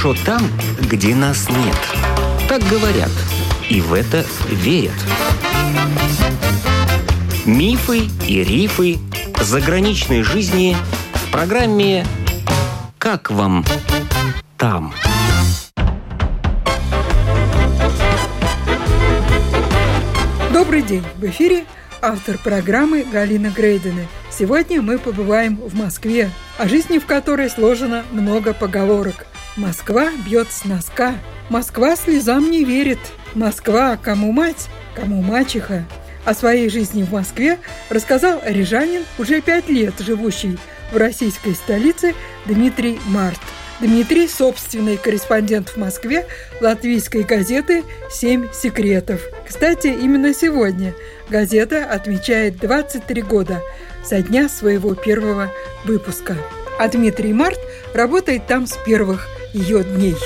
хорошо там, где нас нет. Так говорят, и в это верят. Мифы и рифы заграничной жизни в программе «Как вам там?». Добрый день! В эфире автор программы Галина Грейдена. Сегодня мы побываем в Москве, о жизни в которой сложено много поговорок. Москва бьет с носка. Москва слезам не верит. Москва кому мать, кому мачеха. О своей жизни в Москве рассказал рижанин, уже пять лет живущий в российской столице Дмитрий Март. Дмитрий – собственный корреспондент в Москве латвийской газеты «Семь секретов». Кстати, именно сегодня газета отмечает 23 года со дня своего первого выпуска. А Дмитрий Март работает там с первых ее дней.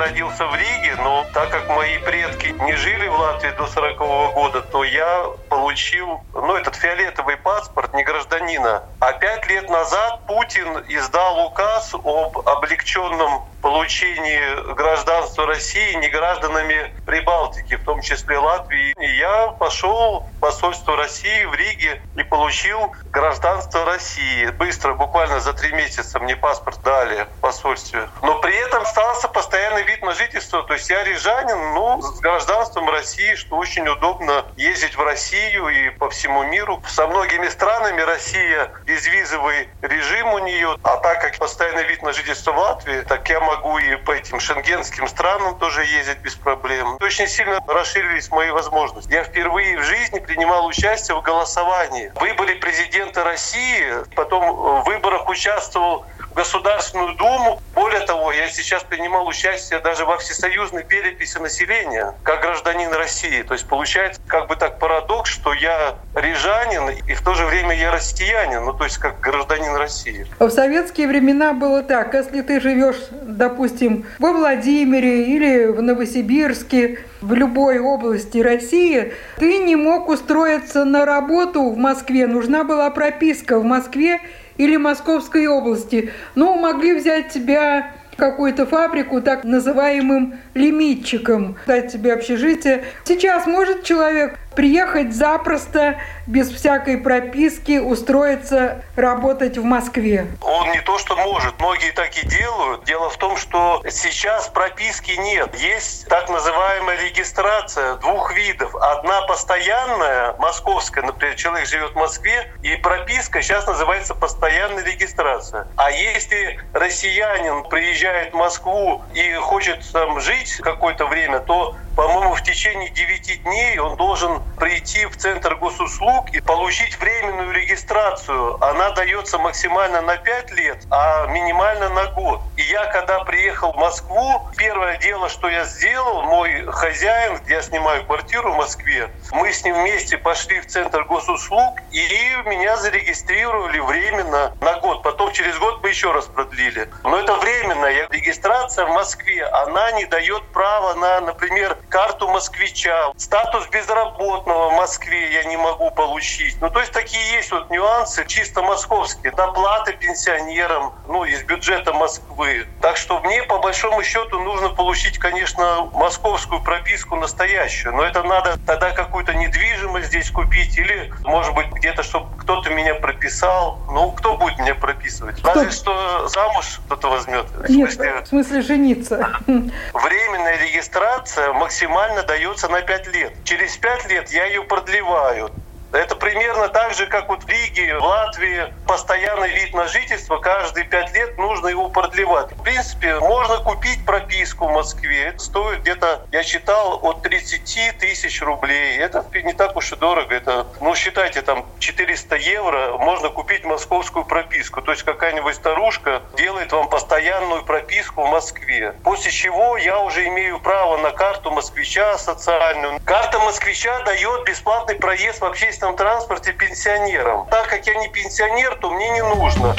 родился в Риге, но так как мои предки не жили в Латвии до 40 -го года, то я получил, ну, этот фиолетовый паспорт не гражданина. А пять лет назад Путин издал указ об облегченном получении гражданства России не гражданами Прибалтики, в том числе Латвии. И я пошел в посольство России в Риге и получил гражданство России. Быстро, буквально за три месяца мне паспорт дали в посольстве. Но при этом остался постоянный вид на жительство. То есть я рижанин, ну, с гражданством России, что очень удобно ездить в Россию и по всему миру. Со многими странами Россия безвизовый режим у нее. А так как постоянный вид на жительство в Латвии, так я могу и по этим шенгенским странам тоже ездить без проблем. Очень сильно расширились мои возможности. Я впервые в жизни принимал участие в голосовании. Выборы президента России, потом в выборах участвовал в Государственную Думу. Более того, я сейчас принимал участие даже во всесоюзной переписи населения как гражданин России. То есть получается как бы так парадокс, что я рижанин и в то же время я россиянин, ну то есть как гражданин России. В советские времена было так, если ты живешь, допустим, во Владимире или в Новосибирске, в любой области России, ты не мог устроиться на работу в Москве. Нужна была прописка в Москве или Московской области. Но могли взять тебя какую-то фабрику так называемым лимитчиком, дать тебе общежитие. Сейчас может человек приехать запросто, без всякой прописки, устроиться работать в Москве? Он не то, что может. Многие так и делают. Дело в том, что сейчас прописки нет. Есть так называемая регистрация двух видов. Одна постоянная, московская, например, человек живет в Москве, и прописка сейчас называется постоянная регистрация. А если россиянин приезжает в Москву и хочет там жить какое-то время, то по-моему, в течение 9 дней он должен прийти в Центр госуслуг и получить временную регистрацию. Она дается максимально на 5 лет, а минимально на год. И я, когда приехал в Москву, первое дело, что я сделал, мой хозяин, где я снимаю квартиру в Москве, мы с ним вместе пошли в Центр госуслуг, и меня зарегистрировали временно на год. Потом через год мы еще раз продлили. Но это временная регистрация в Москве. Она не дает права на, например, карту москвича, статус безработного в Москве я не могу получить. Ну, то есть такие есть вот нюансы чисто московские. Доплаты пенсионерам, ну, из бюджета Москвы. Так что мне, по большому счету, нужно получить, конечно, московскую прописку настоящую. Но это надо тогда какую-то недвижимость здесь купить или, может быть, где-то, чтобы кто-то меня прописал. Ну, кто будет меня прописывать? Кто? Разве что замуж кто-то возьмет. В Нет, в смысле жениться. Временная регистрация максимально максимально дается на 5 лет. Через 5 лет я ее продлеваю. Это примерно так же, как вот в Риге, в Латвии постоянный вид на жительство, каждые пять лет нужно его продлевать. В принципе, можно купить прописку в Москве. Это стоит где-то, я считал, от 30 тысяч рублей. Это не так уж и дорого. Это, ну, считайте, там 400 евро можно купить московскую прописку. То есть какая-нибудь старушка делает вам постоянную прописку в Москве. После чего я уже имею право на карту москвича социальную. Карта москвича дает бесплатный проезд в общественном общественном транспорте пенсионерам. Так как я не пенсионер, то мне не нужно.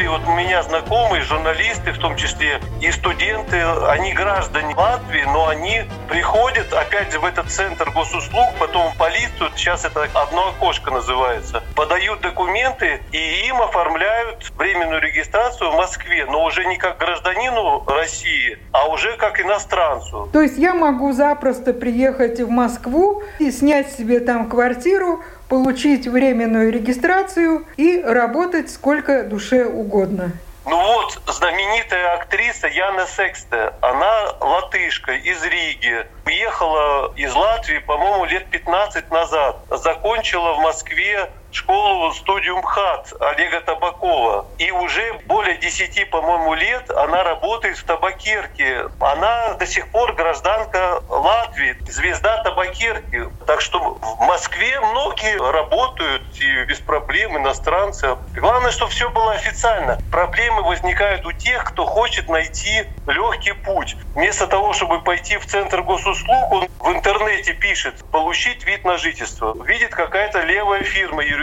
Латвии, вот у меня знакомые, журналисты, в том числе и студенты, они граждане Латвии, но они приходят, опять же, в этот центр госуслуг, потом в полицию, сейчас это одно окошко называется, подают документы, и им оформляют временную регистрацию в Москве, но уже не как гражданину России, а уже как иностранцу. То есть я могу запросто приехать в Москву и снять себе там квартиру, получить временную регистрацию и работать сколько душе угодно. Ну вот, знаменитая актриса Яна Сексте, она латышка из Риги, уехала из Латвии, по-моему, лет 15 назад, закончила в Москве школу студию МХАТ Олега Табакова. И уже более 10, по-моему, лет она работает в табакерке. Она до сих пор гражданка Латвии, звезда табакерки. Так что в Москве многие работают и без проблем, иностранцы. Главное, чтобы все было официально. Проблемы возникают у тех, кто хочет найти легкий путь. Вместо того, чтобы пойти в центр госуслуг, он в интернете пишет «получить вид на жительство». Видит какая-то левая фирма юридическая,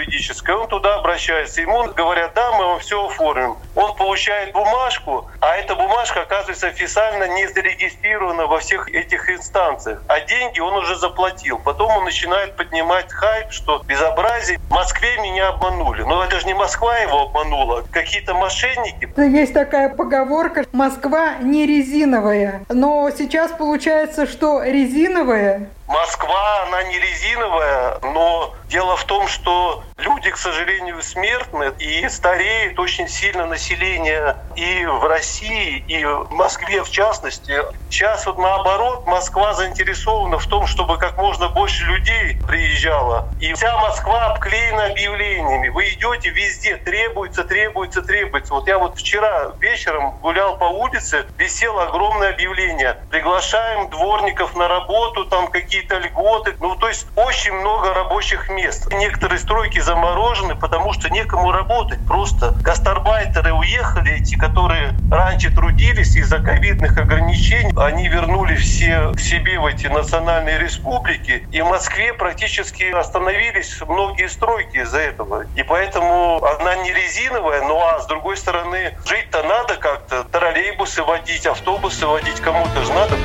он туда обращается. Ему говорят, да, мы вам все оформим. Он получает бумажку, а эта бумажка оказывается официально не зарегистрирована во всех этих инстанциях. А деньги он уже заплатил. Потом он начинает поднимать хайп, что безобразие. В Москве меня обманули. Но это же не Москва его обманула, какие-то мошенники. Есть такая поговорка «Москва не резиновая». Но сейчас получается, что резиновая Москва, она не резиновая, но дело в том, что люди, к сожалению, смертны и стареет очень сильно население и в России, и в Москве в частности. Сейчас вот наоборот, Москва заинтересована в том, чтобы как можно больше людей приезжало. И вся Москва обклеена объявлениями. Вы идете везде, требуется, требуется, требуется. Вот я вот вчера вечером гулял по улице, висело огромное объявление. Приглашаем дворников на работу, там какие какие-то льготы. Ну, то есть очень много рабочих мест. Некоторые стройки заморожены, потому что некому работать. Просто гастарбайтеры уехали, эти, которые раньше трудились из-за ковидных ограничений, они вернули все к себе в эти национальные республики. И в Москве практически остановились многие стройки из-за этого. И поэтому она не резиновая, ну а с другой стороны, жить-то надо как-то. Троллейбусы водить, автобусы водить кому-то же надо.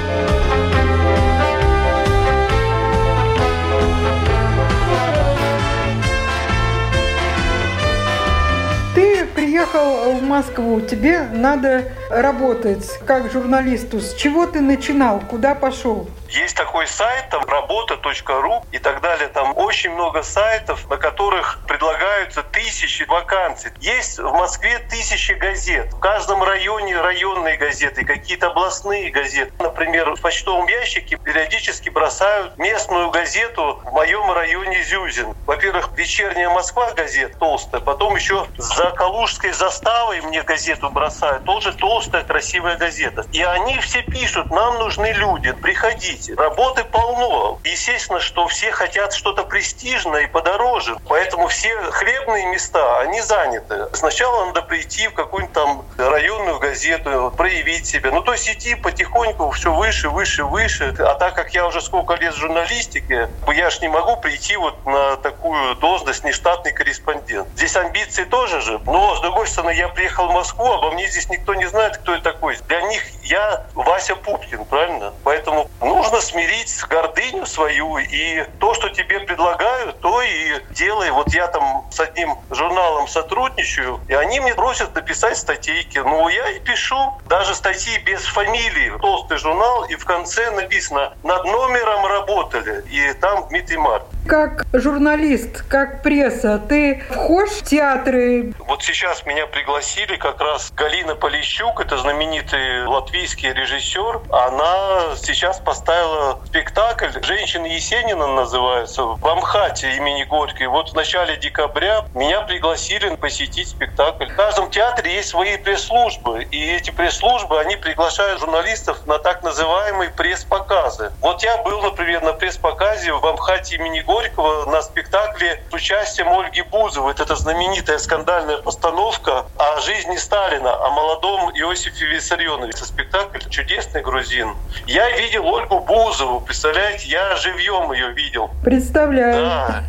Приехал в Москву, тебе надо работать как журналисту. С чего ты начинал? Куда пошел? Есть такой сайт, там работа.ру и так далее. Там очень много сайтов, на которых предлагаются тысячи вакансий. Есть в Москве тысячи газет. В каждом районе районные газеты, какие-то областные газеты. Например, в почтовом ящике периодически бросают местную газету в моем районе Зюзин. Во-первых, «Вечерняя Москва» газета толстая, потом еще за Калужской заставой мне газету бросают, тоже толстая, красивая газета. И они все пишут, нам нужны люди, приходите видите, работы полно. Естественно, что все хотят что-то престижное и подороже. Поэтому все хлебные места, они заняты. Сначала надо прийти в какую-нибудь там районную газету, проявить себя. Ну, то есть идти потихоньку все выше, выше, выше. А так как я уже сколько лет в журналистике, я же не могу прийти вот на такую должность нештатный корреспондент. Здесь амбиции тоже же. Но, с другой стороны, я приехал в Москву, обо мне здесь никто не знает, кто я такой. Для них я Вася Пупкин, правильно? Поэтому нужно смирить гордыню свою, и то, что тебе предлагают, то и делай. Вот я там с одним журналом сотрудничаю, и они мне просят написать статейки. Ну, я и пишу. Даже статьи без фамилии. Толстый журнал, и в конце написано «Над номером работали». И там Дмитрий Марк. Как журналист, как пресса, ты вхож в театры? Вот сейчас меня пригласили как раз Галина Полищук, это знаменитый латвийский режиссер. Она сейчас поставила спектакль «Женщина Есенина» называется, в Амхате имени Горькой. Вот в начале декабря меня пригласили посетить спектакль. В каждом театре есть свои пресс-службы, и эти пресс-службы, они приглашают журналистов на так называемые пресс-показы. Вот я был, например, на пресс-показе в Амхате имени Горькой Горького на спектакле с участием Ольги Бузовой. Это знаменитая скандальная постановка о жизни Сталина, о молодом Иосифе Виссарионовиче. Спектакль «Чудесный грузин». Я видел Ольгу Бузову, представляете, я живьем ее видел. Представляю. Да.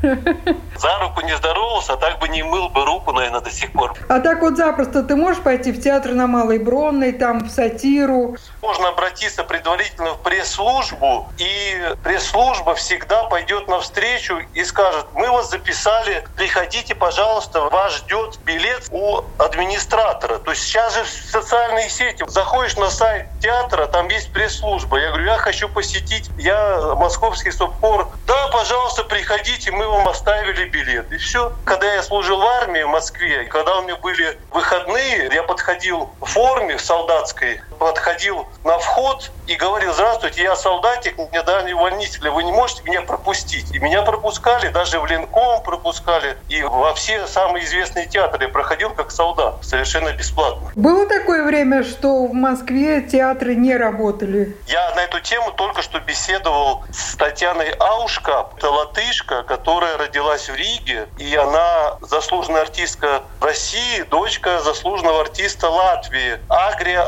За руку не здоровался, а так бы не мыл бы руку, наверное, до сих пор. А так вот запросто ты можешь пойти в театр на Малой Бронной, там в сатиру? Можно обратиться предварительно в пресс-службу, и пресс-служба всегда пойдет навстречу и скажет, мы вас записали, приходите, пожалуйста, вас ждет билет у администратора. То есть сейчас же в социальные сети, заходишь на сайт театра, там есть пресс-служба. Я говорю, я хочу посетить, я московский субкор. Да, пожалуйста, приходите, мы вам оставили билет. И все. Когда я служил в армии в Москве, когда у меня были выходные, я подходил в форме солдатской, подходил на вход и говорил, здравствуйте, я солдатик, мне дали увольнителя, вы не можете меня пропустить. И меня пропускали, даже в Ленком пропускали, и во все самые известные театры я проходил как солдат, совершенно бесплатно. Было такое время, что в Москве театры не работали? Я на эту тему только что беседовал с Татьяной Аушка, это латышка, которая родилась в Риге, и она заслуженная артистка России, дочка заслуженного артиста Латвии, Агрия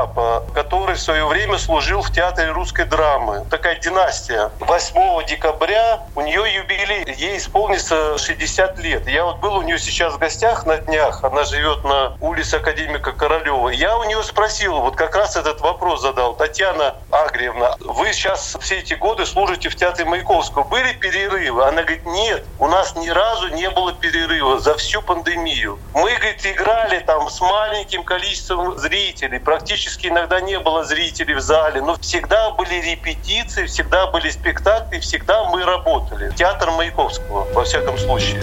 Аушкапа, который в свое время служил в театре русской драмы. Такая династия. 8 декабря у нее юбилей, ей исполнится 60 лет. Я вот был у нее сейчас в гостях на днях, она живет на улице Академика Королева. Я у нее спросил, вот как раз этот вопрос задал. Татьяна Агриевна, вы сейчас все эти годы служите в театре Маяковского. Были перерывы? Она говорит, нет, у нас ни разу не было перерыва за всю пандемию. Мы, говорит, играли там с маленьким количеством зрителей. Практически иногда не было зрителей в зале. Но всегда были репетиции, всегда были спектакли, всегда мы работали. Театр Маяковского, во всяком случае.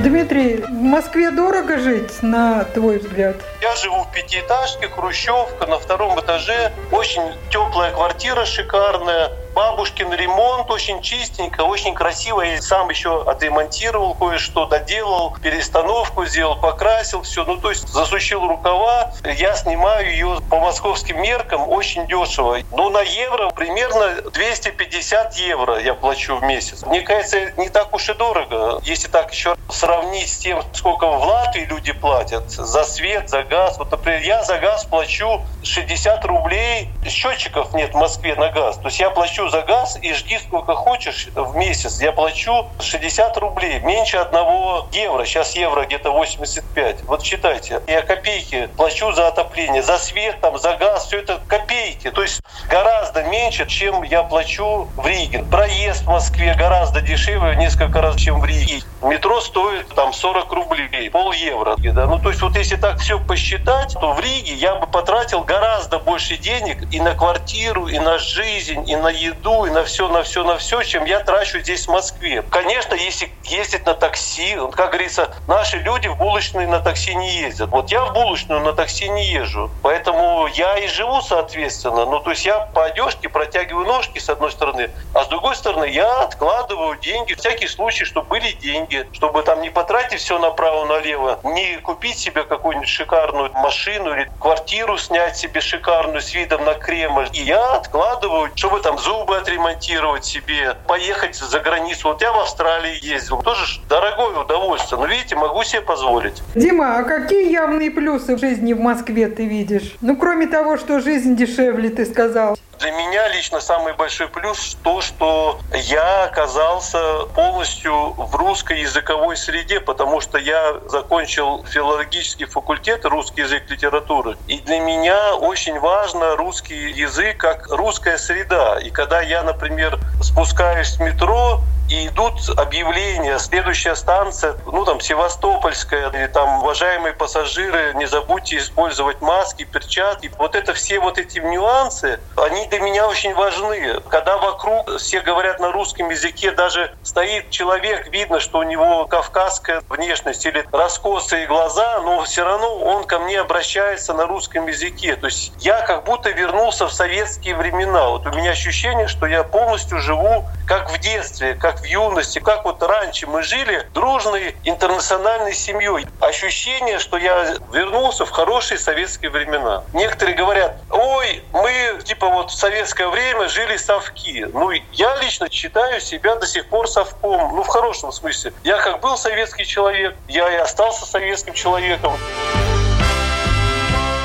Дмитрий, в Москве дорого жить, на твой взгляд? Я живу в пятиэтажке, хрущевка, на втором этаже. Очень теплая квартира шикарная. Бабушкин ремонт очень чистенько, очень красиво. Я сам еще отремонтировал кое-что, доделал, перестановку сделал, покрасил все. Ну, то есть засучил рукава. Я снимаю ее по московским меркам очень дешево. Ну, на евро примерно 250 евро я плачу в месяц. Мне кажется, не так уж и дорого. Если так еще сравнить с тем, сколько в Латвии люди платят за свет, за газ. Вот, например, я за газ плачу 60 рублей. Счетчиков нет в Москве на газ. То есть я плачу за газ и жди сколько хочешь в месяц. Я плачу 60 рублей, меньше одного евро. Сейчас евро где-то 85. Вот считайте. Я копейки плачу за отопление, за свет, там, за газ. Все это копейки. То есть гораздо меньше, чем я плачу в Риге. Проезд в Москве гораздо дешевле, несколько раз, чем в Риге. Метро стоит там 40 рублей, пол евро. Да? Ну, то есть вот если так все посчитать, то в Риге я бы потратил гораздо больше денег и на квартиру, и на жизнь, и на еду, и на все, на все, на все, чем я трачу здесь в Москве. Конечно, если ездить на такси, как говорится, наши люди в булочную на такси не ездят. Вот я в булочную на такси не езжу, поэтому я и живу соответственно. Ну, то есть я по одежке протягиваю ножки с одной стороны, а с другой стороны я откладываю деньги, всякий случай, чтобы были деньги, чтобы там не потратить все направо-налево, не купить себе какую-нибудь шикарную машину или квартиру снять себе шикарную с видом на Кремль. И я откладываю, чтобы там зубы отремонтировать себе, поехать за границу. Вот я в Австралии ездил. Тоже дорогое удовольствие. Но видите, могу себе позволить. Дима, а какие явные плюсы в жизни в Москве ты видишь? Ну, кроме того, что жизнь дешевле, ты сказал. Для меня лично самый большой плюс то, что я оказался полностью в русской языковой среде, потому что я закончил филологический факультет русский язык литературы. И для меня очень важно русский язык как русская среда. И когда я, например, спускаюсь в метро, и идут объявления, следующая станция, ну там Севастопольская, или там, уважаемые пассажиры, не забудьте использовать маски, перчатки. Вот это все вот эти нюансы, они для меня очень важны. Когда вокруг все говорят на русском языке, даже стоит человек, видно, что у него кавказская внешность или раскосые глаза, но все равно он ко мне обращается на русском языке. То есть я как будто вернулся в советские времена. Вот у меня ощущение, что я полностью живу как в детстве, как в юности, как вот раньше мы жили дружной интернациональной семьей. Ощущение, что я вернулся в хорошие советские времена. Некоторые говорят, ой, мы типа вот в советское время жили совки. Ну, я лично считаю себя до сих пор совком, ну, в хорошем смысле. Я как был советский человек, я и остался советским человеком.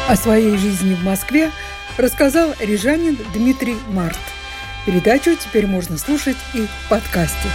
О своей жизни в Москве рассказал рижанин Дмитрий Март. Передачу теперь можно слушать и в подкасте.